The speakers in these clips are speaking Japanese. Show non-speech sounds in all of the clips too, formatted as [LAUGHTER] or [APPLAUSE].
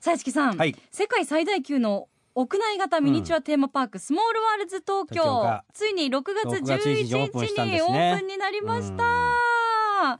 さあ、市木さん、はい。世界最大級の屋内型ミニチュアテーマパーク、スモールワールズ東京ついに6月6月11 11日にオープンになりました。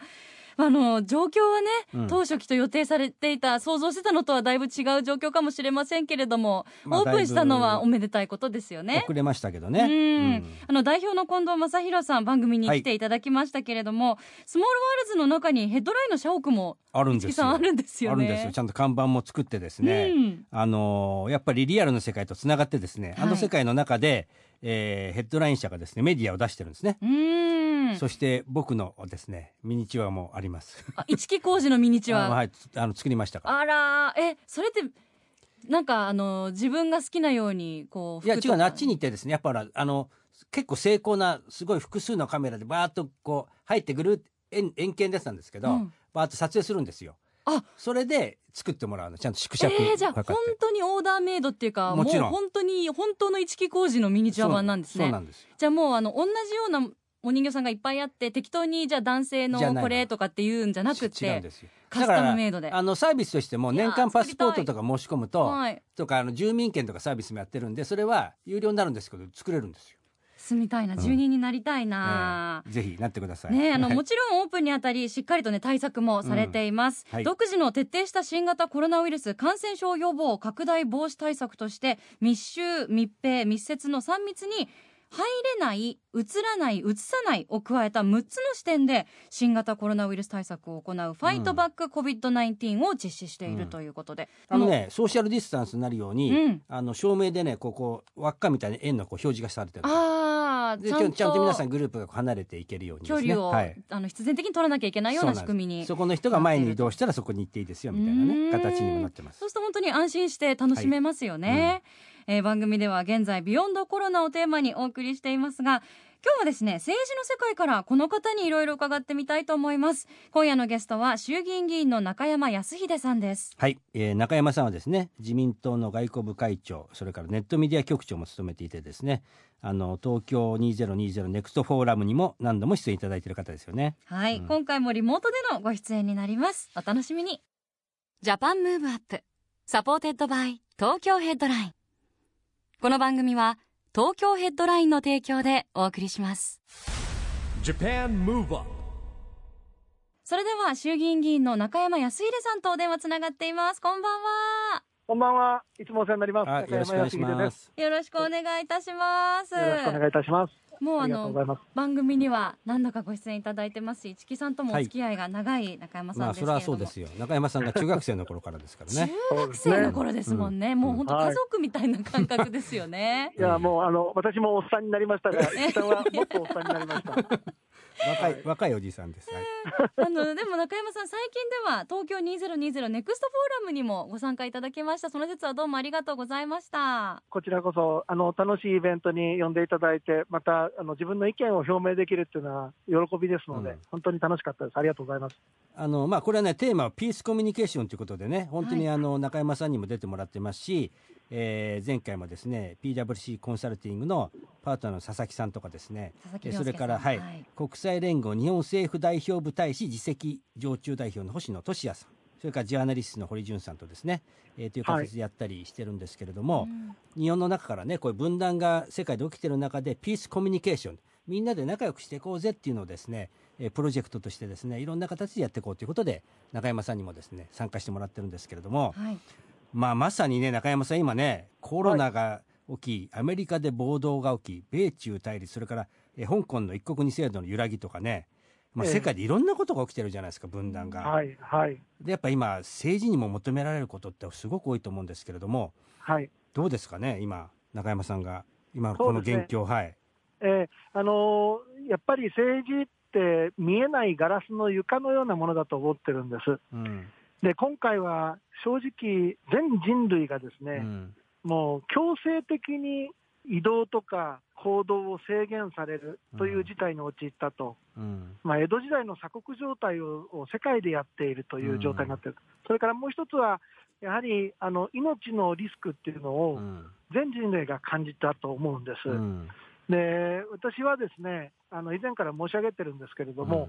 あの状況はね、うん。当初期と予定されていた想像してたのとはだいぶ違う状況かもしれませんけれども、まあオープンしたのはおめでたいことですよね。遅れましたけどうねん。あの代表の近藤正弘さん番組に来ていただきましたけれども、スモールワールズの中にヘッドラインの社屋もあるんですよ。あるんですよね。あるんですよ。ちゃんと看板も作ってですね、うん。あのーやっぱりリアルの世界とつながってですね、はい。あの世界の中で、えーヘッドライン社がですねメディアを出してるんですね。そして僕のですねミニチュアもあります。あ一木工事のミニチュア。[LAUGHS] はい。つあの作りましたから。あらー。えそれってなんかあの自分が好きなようにこういや違うの。あっちに行ってですねやっぱりあの結構精巧なすごい複数のカメラでバーッとこう入ってくる円円形のやつなんですけど、うん。バーッと撮影するんですよあそれで作ってもらうの。ちゃんと縮尺えー、じゃあ本当にオーダーメイドっていうかもちろん。う本当に本当の一木工事のミニチュア版なんですね。そうそうなんですよ。じゃあもうあの同じようなお人形さんがいっぱいあって適当にじゃあ男性のこれとかっていうんじゃなくてち違うんですよ。カスタムメイドで。あのサービスとしても年間パスポートとか申し込むと、はい。とかあの住民権とかサービスもやってるんでそれは有料になるんですけど作れるんですよ、住みたいな住人になりたいな、ええぜひなってください。ねあのはい。もちろんオープンにあたりしっかりとね対策もされています、独自の徹底した新型コロナウイルス感染症予防拡大防止対策として密集密閉密接の3密に入れない、映らない、映さないを加えた6つの視点で新型コロナウイルス対策を行うファイトバック COVID-19 を実施しているということで、あのねソーシャルディスタンスになるように、うん。あの照明でねここ輪っかみたいな円のこう表示がされてるんですよああでちゃんちゃんと皆さんグループが離れていけるようにね。距離を、はい、あの必然的に取らなきゃいけないような仕組みに。そこの人が前に移動したらそこに行っていいですよみたいなねうん。形にもなってます。そうすると本当に安心して楽しめますよね、えー番組では現在ビヨンドコロナをテーマにお送りしていますが今日はですね政治の世界からこの方にいろいろ伺ってみたいと思います。今夜のゲストは衆議院議員の中山康秀さんです。はい、えー中山さんはですね自民党の外交部会長それからネットメディア局長も務めていてですねあの東京2020ネクストフォーラムにも何度も出演いただいている方ですよね。はい、うん。今回もリモートでのご出演になります。お楽しみに。ジャパンムーブアップ。サポーテッドバイ。東京ヘッドライン。この番組は東京ヘッドラインの提供でお送りします。JAPAN MOVE UP それでは衆議院議員の中山泰秀さんとお電話つながっています。こんばんはこんばんは。いつもお世話になります。あよろしくお願いしますよろしくお願いいたします。よろしくお願いいたします。もうあありがとうござのいます。番組には何度かご出演いただいてますし市木さんともお付き合いが長い中山さんまあそれですけれども、はそうですよ中山さんが中学生の頃からですからね中学生の頃ですもんね、もう本当はい家族みたいな感覚ですよね、いや、もう、あの、私もおっさんになりましたが、石さんはもっとおっさんになりました。若い若いおじさんです、はい。あのでも中山さん最近では東京2020ネクストフォーラムにもご参加いただきました。その説はどうもありがとうございました。こちらこそ、あの、楽しいイベントに呼んでいただいて、また、あの、自分の意見を表明できるっていうのは喜びですので、うん。本当に楽しかったです。ありがとうございます。あのまあこれはねテーマはピースコミュニケーションということでね本当にあの中山さんにも出てもらってますし、えー前回もですね PWC コンサルティングのパートナーの佐々木さんとかですね佐々木えそ亮介さんれから、はいはい。国際連合日本政府代表部大使次席常駐代表の星野俊也さんそれからジャーナリストの堀潤さんとですね、えーという形でやったりしてるんですけれども、うん。日本の中からねこういう分断が世界で起きてる中でピースコミュニケーションみんなで仲良くしていこうぜっていうのをですねえープロジェクトとしてですねいろんな形でやっていこうということで中山さんにもですね参加してもらってるんですけれども、はいまあ、まさにね中山さん今ねコロナが起き、アメリカで暴動が起き米中対立それからえー香港の一国二制度の揺らぎとかね、まあ、ええ世界でいろんなことが起きてるじゃないですか分断が。はい、はい、でやっぱ今政治にも求められることってすごく多いと思うんですけれどもはい。どうですかね今中山さんが今のこの現況、はい。えーあのーやっぱり政治って見えないガラスの床のようなものだと思ってるんです。うんで、今回は正直、全人類がですね、うん。もう強制的に移動とか行動を制限されるという事態に陥ったと、うん。まあ、江戸時代の鎖国状態をを世界でやっているという状態になっている、それからもう一つは、やはりあの命のリスクっていうのうをん。全人類が感じたと思うんです。うん。で私はですねあの以前から申し上げてるんですけれども、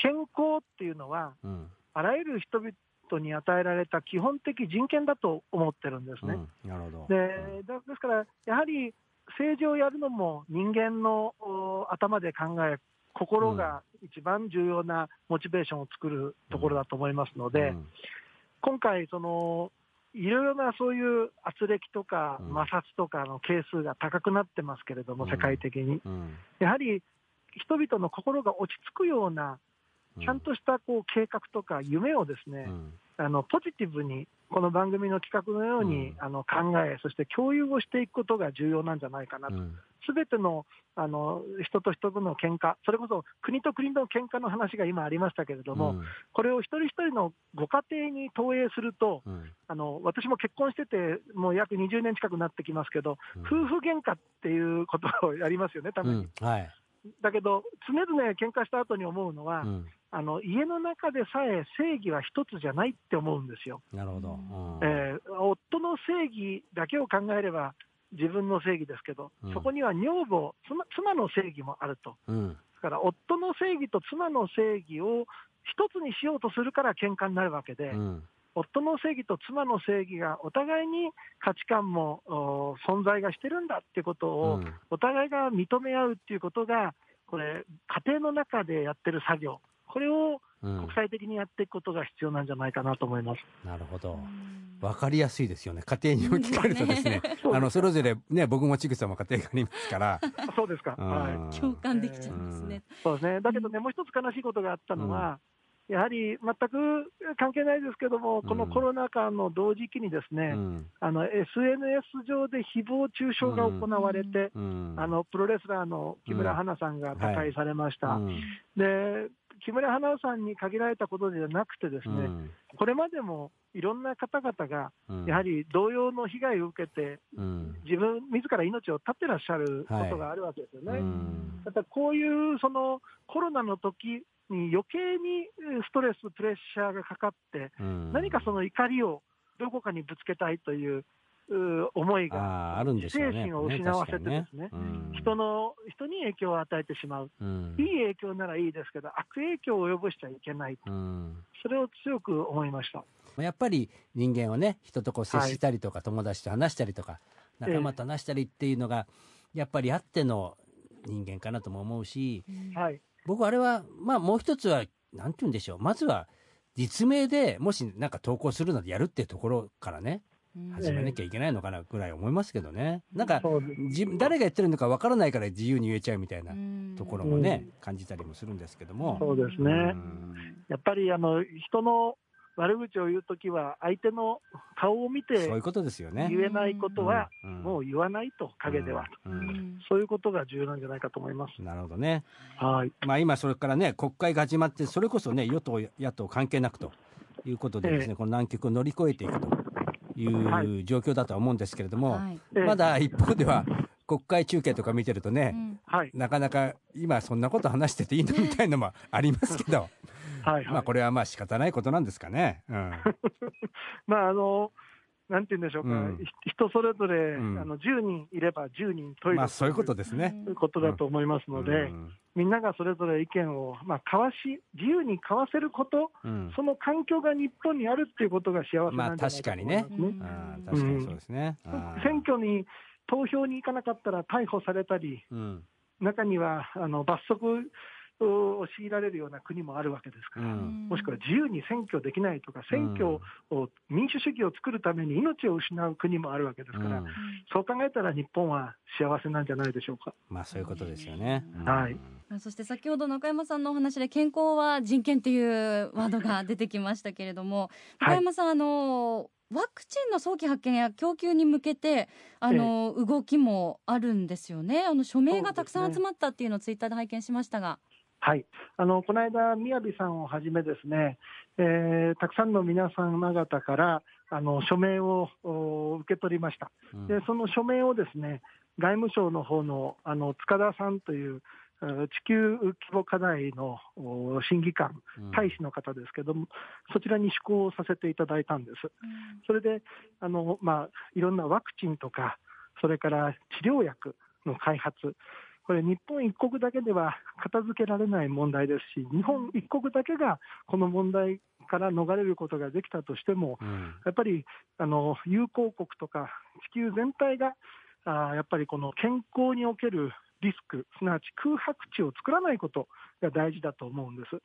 健康っていうのは、うん。あらゆる人々に与えられた基本的人権だと思ってるんですね。うんなるほど。でだですから、やはり政治をやるのも人間のお頭で考え、心が一番重要なモチベーションを作るところだと思いますので、うん。今回、そのいろいろなそういう圧力とかうん。摩擦とかの係数が高くなってますけれども、うん。世界的に。うん。やはり人々の心が落ち着くような、ちゃんとしたこう計画とか夢をですね、うんあのポジティブに、この番組の企画のように、うん。あの考え、そして共有をしていくことが重要なんじゃないかなと、うん。すべてのあの人と人との喧嘩それこそ国と国の喧嘩の話が今ありましたけれども、うん。これを一人一人のご家庭に投影すると、うん。あの私も結婚してて、もう約20年近くなってきますけど、夫婦喧嘩っていうことをやりますよね、たうまはい。だけど、常々喧嘩した後に思うのは、うんあの家の中でさえ正義は一つじゃないって思うんですよ。なるほど。うん。えー夫の正義だけを考えれば自分の正義ですけど、うん。そこには女房妻、妻の正義もあると、うん。だから夫の正義と妻の正義を一つにしようとするから喧嘩になるわけで、うん。夫の正義と妻の正義がお互いに価値観もお存在がしてるんだっていうことを、うん。お互いが認め合うっていうことが、これ、家庭の中でやってる作業、これをうん。国際的にやっていくことが必要なんじゃないかなと思います。なるほど。うんわかりやすいですよね。家庭に置き換えるとですね。あのそれぞれね僕もちぐさも家庭がありますから。あそうですか、はい。うん共感できちゃうんですね。そうですね、だけどね、もう一つ悲しいことがあったのは、やはり全く関係ないですけども、このコロナ禍の同時期にですね、うん。あの SNS 上で誹謗中傷が行われて、うん。あのプロレスラーの木村花さんが他界されました。うん。で木村花さんに限られたことではなくて、ですね、うん。これまでもいろんな方々が、うん。やはり同様の被害を受けて、うん。自分自ら命を絶ってらっしゃることがあるわけですよね。うん。だからこういうそのコロナの時に余計にえーストレス、プレッシャーがかかって、うん。何かその怒りをどこかにぶつけたいという思いあが、ーあるんでね。精神を失わせてですね。確かにうん。人の人に影響を与えてしまう、うん。いい影響ならいいですけど、悪影響を及ぼしちゃいけない、うん。それを強く思いました。やっぱり人間はね人とこう接したりとか、友達と話したりとか仲間と話したりっていうのがやっぱりあっての人間かなとも思うしはい、僕あれはまあもう一つはなんて言うんでしょう。まずは実名でもしなんか投稿するのでやるっていうところからね。うん始めなきゃいけないのかなぐらい思いますけどね。なんか誰がやってるのかわからないから自由に言えちゃうみたいなうん。ところもね感じたりもするんですけども。そうですね。うん。やっぱりあの人の悪口を言うときは、相手の顔を見てそういうことですよね。言えないことは、うん。もう言わないと、陰では、そういうことが重要なんじゃないかと思います。なるほどね。はい。まあ今それからね国会が始まってそれこそね与党野党関係なくということでですね、ええ。この難局を乗り越えていくとい。う、はい状況だとは思うんですけれども、はい。ええ。まだ一方では国会中継とか見てるとね、なかなか今そんなこと話してていいのみたいのもありますけど、[LAUGHS] はいはい。まあこれはまあ仕方ないことなんですかね。うん。[LAUGHS] まああのなんて言うんでしょうか、うん。ひ人それぞれ、うん。あの10人いれば10人トイレまあそういうことですね。ということだと思いますので、うん。みんながそれぞれ意見を、まあ、交わし、自由に交わせること、うん。その環境が日本にあるっていうことが幸せまあなんじゃないかと思いますね。うん。あー確かにそうですね。選挙に投票に行かなかったら逮捕されたり、うん。中にはあの罰則を強いられるような国もあるわけですから、うん。もしくは自由に選挙できないとか、選挙を、民主主義を作るために命を失う国もあるわけですから、うん。そう考えたら日本は幸せなんじゃないでしょうか。まあそういうことですよね。うん。はい。まあそして先ほど中山さんのお話で健康は人権っていうワードが出てきましたけれども、はい。中山さんあのワクチンの早期発見や供給に向けてあの、動きもあるんですよね。あの署名がたくさん集まったっていうのをツイッターで拝見しましたが、はい、あのこの間、みやびさんをはじめ、ですねえーたくさんの皆様方からあの署名をお受け取りました。うんでその署名をですね外務省の方のあの塚田さんというえー地球規模課題のお審議官、うん大使の方ですけども、そちらに施行させていただいたんです。それであの、まあ、いろんなワクチンとか、それから治療薬の開発、これ、日本一国だけでは片付けられない問題ですし、日本一国だけがこの問題から逃れることができたとしても、うんやっぱりあの友好国とか地球全体があーやっぱりこの健康におけるリスク、すなわち空白地を作らないことが大事だと思うんです。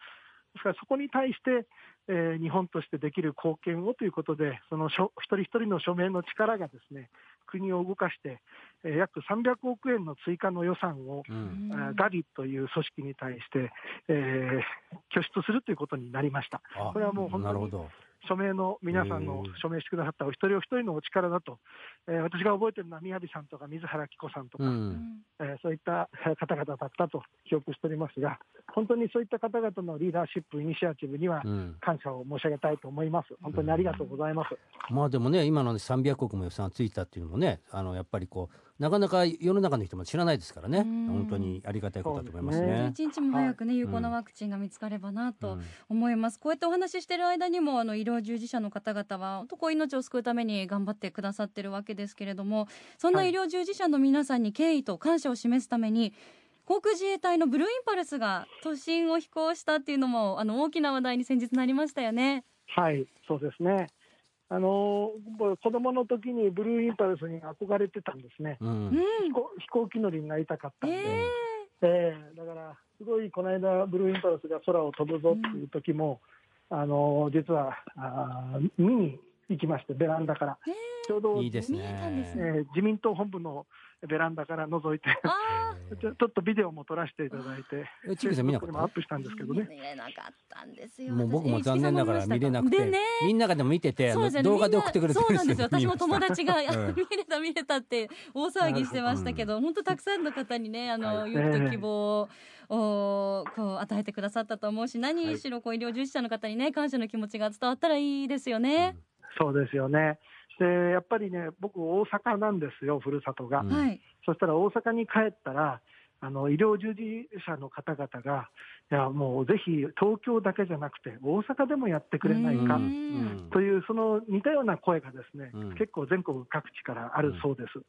ですからそこに対して、えー日本としてできる貢献をということで、そのしょ一人一人の署名の力がですね国を動かして、えー約300億円の追加の予算を、うん。ガリという組織に対して、えー拠出するということになりました。あこれはもう本当になるほど署名の皆さんの署名してくださったお一人お一人のお力だと、えー私が覚えてるのは宮城さんとか水原希子さんとか、うん。えーそういったえー方々だったと記憶しておりますが、本当にそういった方々のリーダーシップ、イニシアチブにはうん。感謝を申し上げたいと思います。本当にありがとうございます。まあでもね今のね300億も予算がついたっていうのもねあのやっぱりこうなかなか世の中の人も知らないですからね。うん。本当にありがたいことだと思いますね。一日も早くね、有効なワクチンが見つかればなとうん。思います、こうやってお話ししてる間にもあの医療従事者の方々は本当こう命を救うために頑張ってくださってるわけですけれどもそんなはい。医療従事者の皆さんに敬意と感謝を示すために航空自衛隊のブルーインパルスが都心を飛行したっていうのもあの大きな話題に先日なりましたよね。はい、そうですね。あのー子供の時にブルーインパルスに憧れてたんですね。うんうん飛行機乗りになりたかったんで。えええだから、すごいこの間、ブルーインパルスが空を飛ぶぞっていう時も、あの実はあー見に行きまして、ベランダから、えちょうど、いいです見えたんですね。えー自民党本部のベランダから覗いて、あ [LAUGHS] ちょっとビデオも撮らせていただいて、えちぐさん見なかった？アップしたんですけどね。見れなかったんですよ。もう僕も残念ながら見れなくて、でね。みんながでも見てて、ね。動画で送ってくれてるそうなんですよ。[LAUGHS] 私も友達が、[LAUGHS] うん。見れた見れたって大騒ぎしてましたけど、本当たくさんの方にね、あの、はい。勇気と希望を、おこう与えてくださったと思うし、何しろこう医療従事者の方にね、感謝の気持ちが伝わったらいいですよね。そうですよね。で、やっぱりね、僕、大阪なんですよ、ふるさとが。うんはい。そしたら大阪に帰ったら、あの医療従事者の方々が、いや、もうぜひ東京だけじゃなくて、大阪でもやってくれないうんかうんという、その似たような声がですね、うん結構全国各地からあるそうです。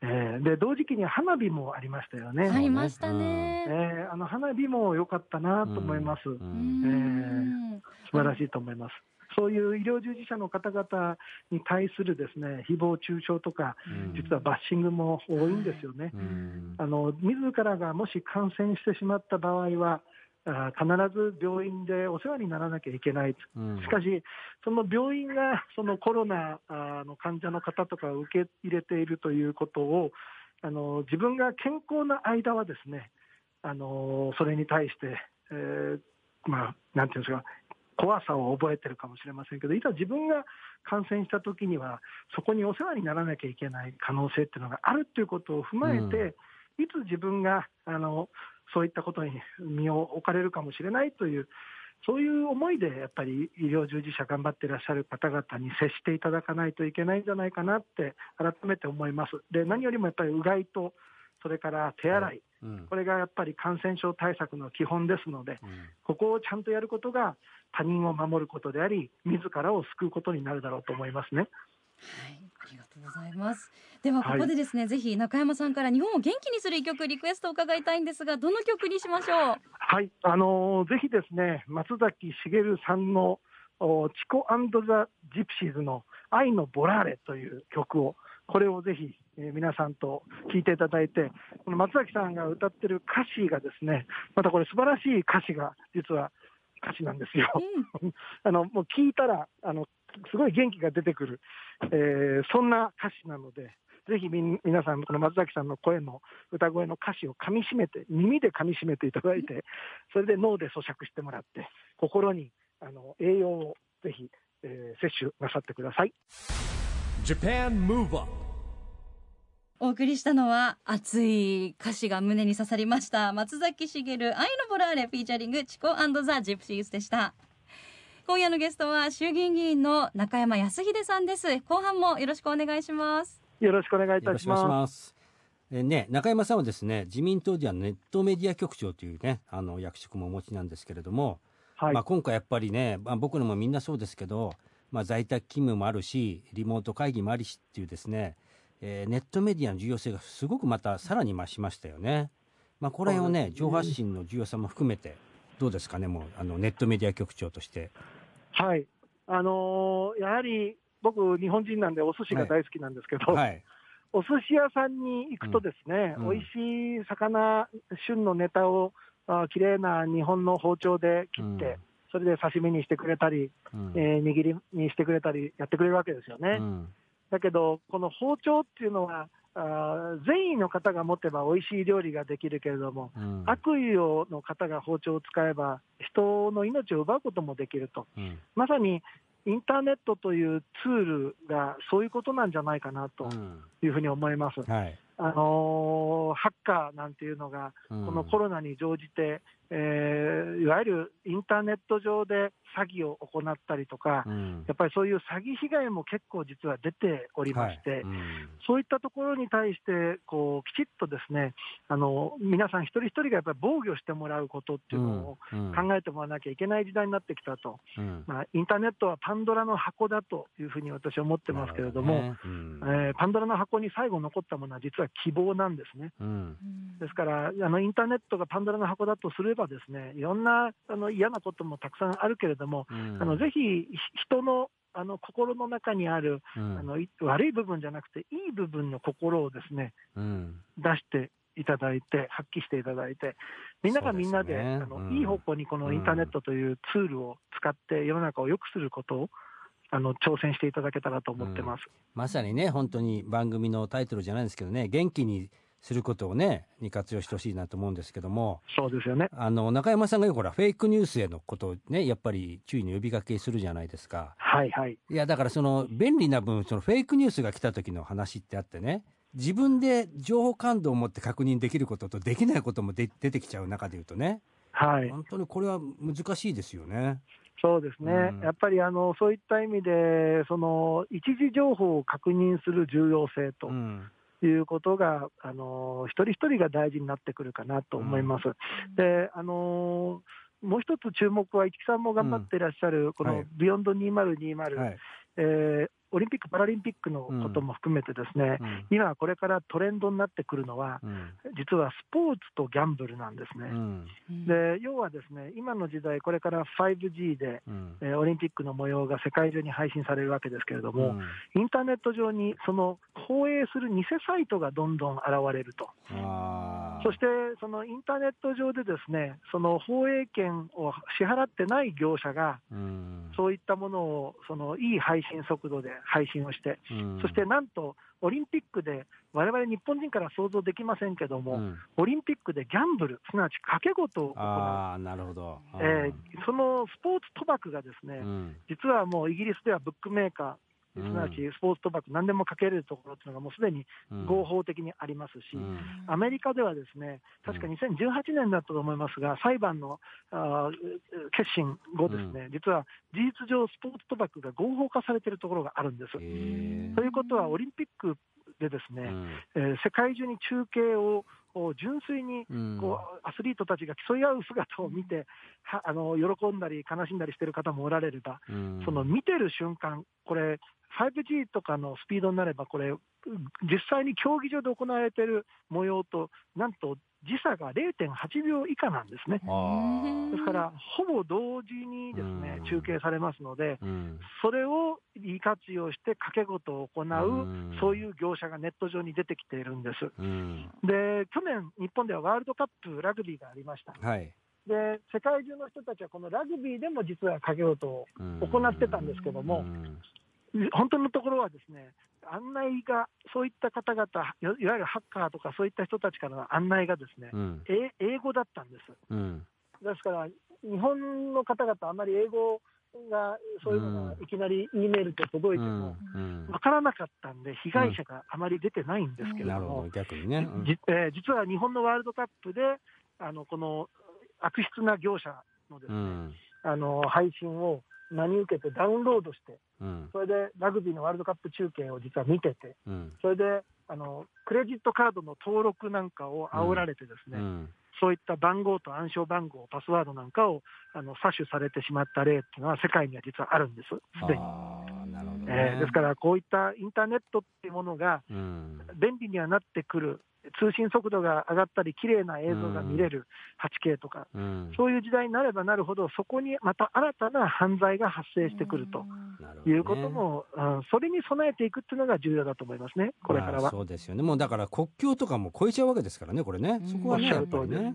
えーで同時期に花火もありましたよね。ありましたえね。ーあの花火も良かったなと思います、うんうん素晴らしいと思います。そういう医療従事者の方々に対するですね誹謗中傷とか、うん。実はバッシングも多いんですよね。うん。あの自らがもし感染してしまった場合は、あ必ず病院でお世話にならなきゃいけない、うん。しかし、その病院がそのコロナあの患者の方とかを受け入れているということを、あの自分が健康な間はですね、あのそれに対して、えーまあ、なんていうんですか、怖さを覚えてるかもしれませんけど、いざ自分が感染したときには、そこにお世話にならなきゃいけない可能性っていうのがあるということを踏まえて、いつ自分があのそういったことに身を置かれるかもしれないという、そういう思いでやっぱり医療従事者頑張っていらっしゃる方々に接していただかないといけないんじゃないかなって改めて思います。で何よりもやっぱりうがいとそれから手洗い、うん。これがやっぱり感染症対策の基本ですので、ここをちゃんとやることが他人を守ることであり、自らを救うことになるだろうと思いますね。はい、ありがとうございます。でははいここでですね、ぜひ中山さんから日本を元気にする一曲リクエストを伺いたいんですが、どの曲にしましょう？はい、あのーぜひですね、松崎しげるさんのおチコザ・ジプシーズの愛のボラーレという曲を、これをぜひ、えー皆さんと聴いていただいて、この松崎さんが歌ってる歌詞がですね、またこれ素晴らしい歌詞が実は歌詞なんですよ。[LAUGHS] あの、もう聞いたら、あの、すごい元気が出てくる、えーそんな歌詞なので、ぜひみん皆さん、この松崎さんの声の歌声の歌詞を噛み締めて、耳で噛み締めていただいて、それで脳で咀嚼してもらって、心にあの栄養をぜひ、えー摂取なさってください。Japan Move Up お送りしたのは熱い歌詞が胸に刺さりました松崎しげる愛のボラーレ featuring チコザ・ジプシーズでした今夜のゲストは衆議院議員の中山泰秀さんです後半もよろしくお願いしますよろしくお願いいたしまます。えーね、中山さんはですね自民党ではネットメディア局長というねあの役職もお持ちなんですけれども、す。はいまあ、。今回やっぱりね、まあ、僕のもみんなそうですけど、まあ、在宅勤務もあるしリモート会議もありしっていうですね、えーネットメディアの重要性がすごくまたさらに増しましたよね。まあ、この辺をね情報発信の重要さも含めてどうですかねもうあのネットメディア局長として。はい。あのーやはり僕、日本人なんでお寿司が大好きなんですけど、はい、お寿司屋さんに行くとですね、うん美味しい魚、旬のネタを、あ綺麗な日本の包丁で切って、うんそれで刺身にしてくれたり、うん。えー握りにしてくれたり、やってくれるわけですよね。うん。だけど、この包丁っていうのは、あー善意の方が持てば美味しい料理ができるけれども、うん。悪意の方が包丁を使えば、人の命を奪うこともできると。うん。まさにインターネットというツールがそういうことなんじゃないかなとうん。いうふうに思います。はい。あのーハッカーなんていうのが、うん。このコロナに乗じて、えーいわゆるインターネット上で詐欺を行ったりとか、うん。やっぱりそういう詐欺被害も結構実は出ておりまして、はい。うん。そういったところに対してこう、きちっとですねあの皆さん一人一人がやっぱり防御してもらうことっていうのをうん。考えてもらわなきゃいけない時代になってきたと、うん。まあ、インターネットはパンドラの箱だというふうに私は思ってますけれども、ねえーパンドラの箱に最後残ったものは実は希望なんですね。ですから、あのインターネットがパンドラの箱だとすれば、ですねいろんなあの嫌なこともたくさんあるけれども、うん。あのぜひひ人のあの心の中にある、うん。あのい悪い部分じゃなくて、いい部分の心をですねうん。出していただいて、発揮していただいて、みんながみんなでですねあのうん。いい方向にこのインターネットというツールを使って、世の中を良くすることをあの挑戦していただけたらと思ってます。まさにね本当に番組のタイトルじゃないんですけどね元気にすることをねに活用してほしいなと思うんですけどもそうですよね。あの中山さんがよくほらフェイクニュースへのことをねやっぱり注意の呼びかけするじゃないですかはいはい。いやだからその便利な分そのフェイクニュースが来た時の話ってあってね自分で情報感度を持って確認できることとできないこともで出てきちゃう中でいうとねはい。本当にこれは難しいですよね。そうですね、うんやっぱりあのそういった意味で、その一時情報を確認する重要性とうんいうことが、あの一人一人が大事になってくるかなと思います。であのもう一つ注目は、市木さんも頑張っていらっしゃる、このはい。ビヨンド2020、はい。えーオリンピック・パラリンピックのことも含めてですね、うん。今、これからトレンドになってくるのは、うん。実はスポーツとギャンブルなんですね。うん。で要はですね、今の時代、これから 5G で、うん。えーオリンピックの模様が世界中に配信されるわけですけれども、インターネット上にその放映する偽サイトがどんどん現れると、そしてそのインターネット上でですねその放映権を支払ってない業者が、うん。そういったものをそのいい配信速度で配信をして、うん。そしてなんとオリンピックで、我々日本人から想像できませんけども、うん。オリンピックでギャンブル、すなわち賭け事を行う、ああなるほど。えーそのスポーツ賭博がですね、うん。実はもうイギリスではブックメーカー、すなわちスポーツ賭博、何でもかけれるところっていうのがもうすでにうん。合法的にありますし、うん。アメリカではですね、確か2018年だったと思いますが、裁判の決審後ですね、実は事実上、スポーツ賭博が合法化されているところがあるんです。ということは、オリンピックでですね、うん。えー世界中に中継をを純粋にうん。こうアスリートたちが競い合う姿を見て、はあの喜んだり悲しんだりしてる方もおられれば、うん。その見てる瞬間、これ、5G とかのスピードになれば、これ、実際に競技場で行われている模様と、なんと時差が0.8秒以下なんですね。あですから、ほぼ同時にですねうん中継されますので、それを利活用して賭け事を行うそういう業者がネット上に出てきているんです。うんで、去年、日本ではワールドカップラグビーがありました。はい。で、世界中の人たちはこのラグビーでも実は賭け事を行ってたんですけども、うん本当のところはですね、案内が、そういった方々、いわゆるハッカーとかそういった人たちからの案内がですね、うん。え英語だったんです。うん。ですから、日本の方々、あんまり英語が、そういうのがいきなり E メールで届いても、うん。わからなかったんで、被害者があまり出てないんですけれどもじえー実は日本のワールドカップで、あのこの悪質な業者のですね、うん。あの配信を真に受けてダウンロードして、うん。それでラグビーのワールドカップ中継を実は見てて、うん。それであのクレジットカードの登録なんかを煽られてですね、うん。そういった番号と暗証番号、パスワードなんかをあの詐取されてしまった例っていうのは世界には実はあるんです、すでに。ね。えーですから、こういったインターネットっていうものがうん。便利にはなってくる、通信速度が上がったり、綺麗な映像が見れる 8K とか、うん。そういう時代になればなるほど、そこにまた新たな犯罪が発生してくるということも、うんそれに備えていくっていうのが重要だと思いますね、これからまあは。そうですよね。もうだから国境とかも越えちゃうわけですからねこれね。うん。そこはねやっぱりね。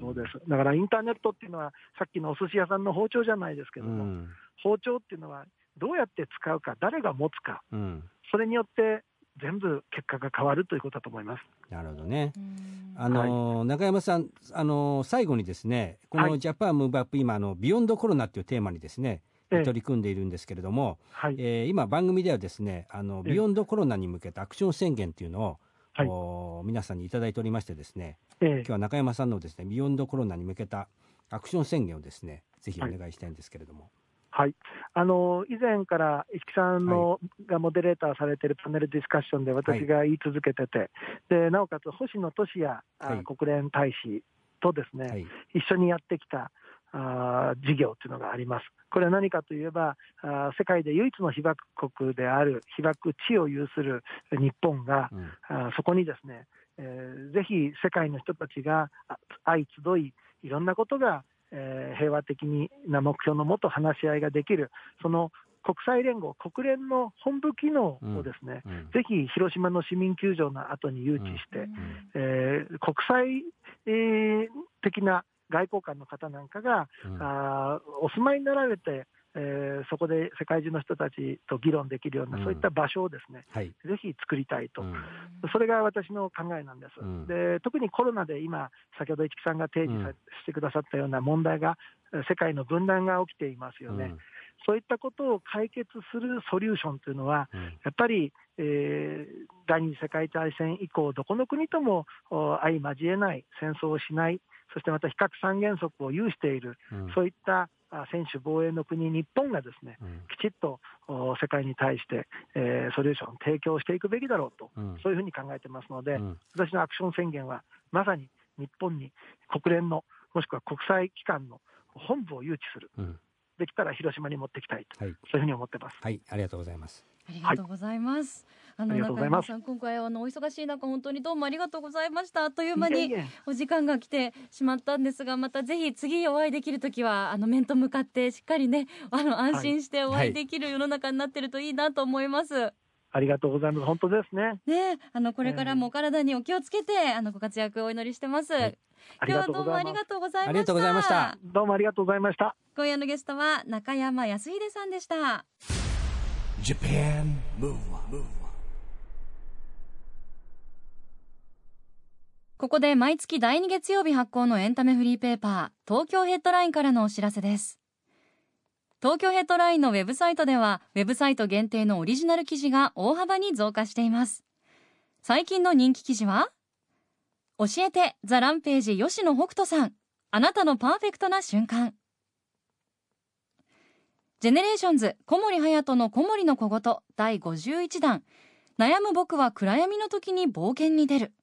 そうです。だからインターネットっていうのは、さっきのお寿司屋さんの包丁じゃないですけども、うん。包丁っていうのは、どうやって使うか、誰が持つか、うん。それによって全部結果が変わるということだと思います。なるほどね。うん。あのー中山さん、あのー最後にですね、このはい。ジャパンムーブアップ、今あの、ビヨンドコロナっていうテーマにですね、ええ。取り組んでいるんですけれども、はい、えー今、番組ではですね、あのええ。ビヨンドコロナに向けたアクション宣言っていうのを、はい。お皆さんにいただいておりましてですね、ええ。今日は中山さんのですね、ビヨンドコロナに向けたアクション宣言をですね、ぜひお願いしたいんですけれども。はい、あの以前から石木さんの、がモデレーターされているパネルディスカッションで私が言い続けてて、でなおかつ星野俊也、あはい。国連大使とですね、はい。一緒にやってきたあー事業というのがあります。これは何かといえば、あー世界で唯一の被爆国である被爆地を有する日本が、うん。あーそこにですね、えーぜひ世界の人たちがあ相集い、いろんなことが、えー平和的にな目標のもと話し合いができる、その国際連合、国連の本部機能をですね、うんぜひ広島の市民球場の後に誘致して、うんえー国際、えー的な外交官の方なんかが、うん。あーお住まいになられて、えーそこで世界中の人たちと議論できるような、うん。そういった場所をですね、はい。ぜひ作りたいと、うん。それが私の考えなんです。うん。で特にコロナで今、先ほど市木さんが提示さ、うん。してくださったような問題が、えー世界の分断が起きていますよね、そういったことを解決するソリューションというのは、うん。やっぱり、えー第二次世界大戦以降、どこの国ともお相交えない、戦争をしない、そしてまた非核三原則を有している、うん。そういったあ専守防衛の国、日本がですねうんきちっとお世界に対して、えーソリューションを提供していくべきだろうと、うんそういうふうに考えてますので、うん私のアクション宣言は、まさに日本に国連の、もしくは国際機関の本部を誘致する、うんできたら広島に持ってきたいと、はい。そういうふうに思ってます。はい。ありがとうございます。ありがとうございます。あのありがとうございます中山さん今回はあのお忙しい中本当にどうもありがとうございました。あっという間にいえいえお時間が来てしまったんですが、またぜひ次お会いできるときはあの面と向かってしっかりねあの安心してお会いできる世の中になってるといいなと思います。ありがとうございます。本当ですね。ね、あのこれからもお体にお気をつけて、あのご活躍をお祈りしてます。はいあり今日がとうございますはどうもありが。とうございました。ありがとうございました。どうもありがとうございました。今夜のゲストは中山康秀さんでした。Japan Move Up, ここで毎月第2月曜日発行のエンタメフリーペーパー、東京ヘッドラインからのお知らせです。東京ヘッドラインのウェブサイトでは、ウェブサイト限定のオリジナル記事が大幅に増加しています。最近の人気記事は、教えて THE RAMPAGE 吉野北人さん、あなたのパーフェクトな瞬間。 GENERATIONS 小森隼の小森の小言第51弾、悩む僕は暗闇の時に冒険に出る。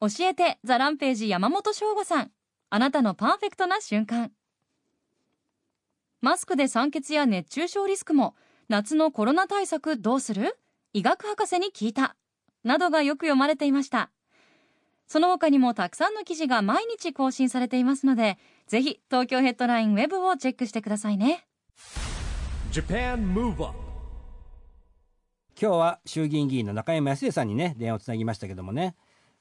教えて THE RAMPAGE 山本彰吾さん。あなたのパーフェクトな瞬間。マスクで酸欠や熱中症リスクも夏のコロナ対策どうする？医学博士に聞いた。などがよく読まれていました。その他にもたくさんの記事が毎日更新されていますのでぜひ東京ヘッドラインウェブをチェックしてくださいね。Japan Move Up 今日は衆議院議員の中山康江さんにね電話をつなぎましたけどもね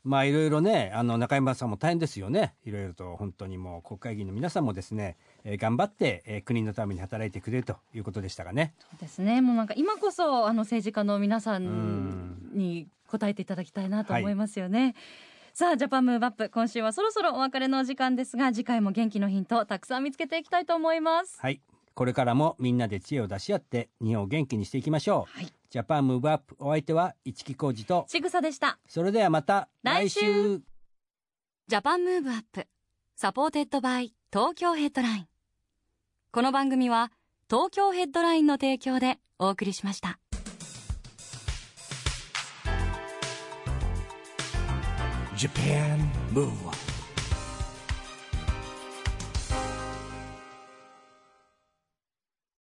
まあいろいろねあの中山さんも大変ですよね。いろいろと本当にもう国会議員の皆さんもですね、えー頑張って、えー国のために働いてくれるということでしたがね。そうですね。もうなんか今こそあの政治家の皆さうんんに答えていただきたいなと思いますよね、さあジャパンムーブアップ今週はそろそろお別れのお時間ですが次回も元気のヒントをたくさん見つけていきたいと思います。はいこれからもみんなで知恵を出し合って日本を元気にしていきましょう、はい。ジャパンムーブアップお相手は市木浩二と。ちぐさでした。それではまた来週。来週。 Japan Move Up supported by 東京ヘッドライン。この番組は東京ヘッドラインの提供でお送りしました。Japan Move Up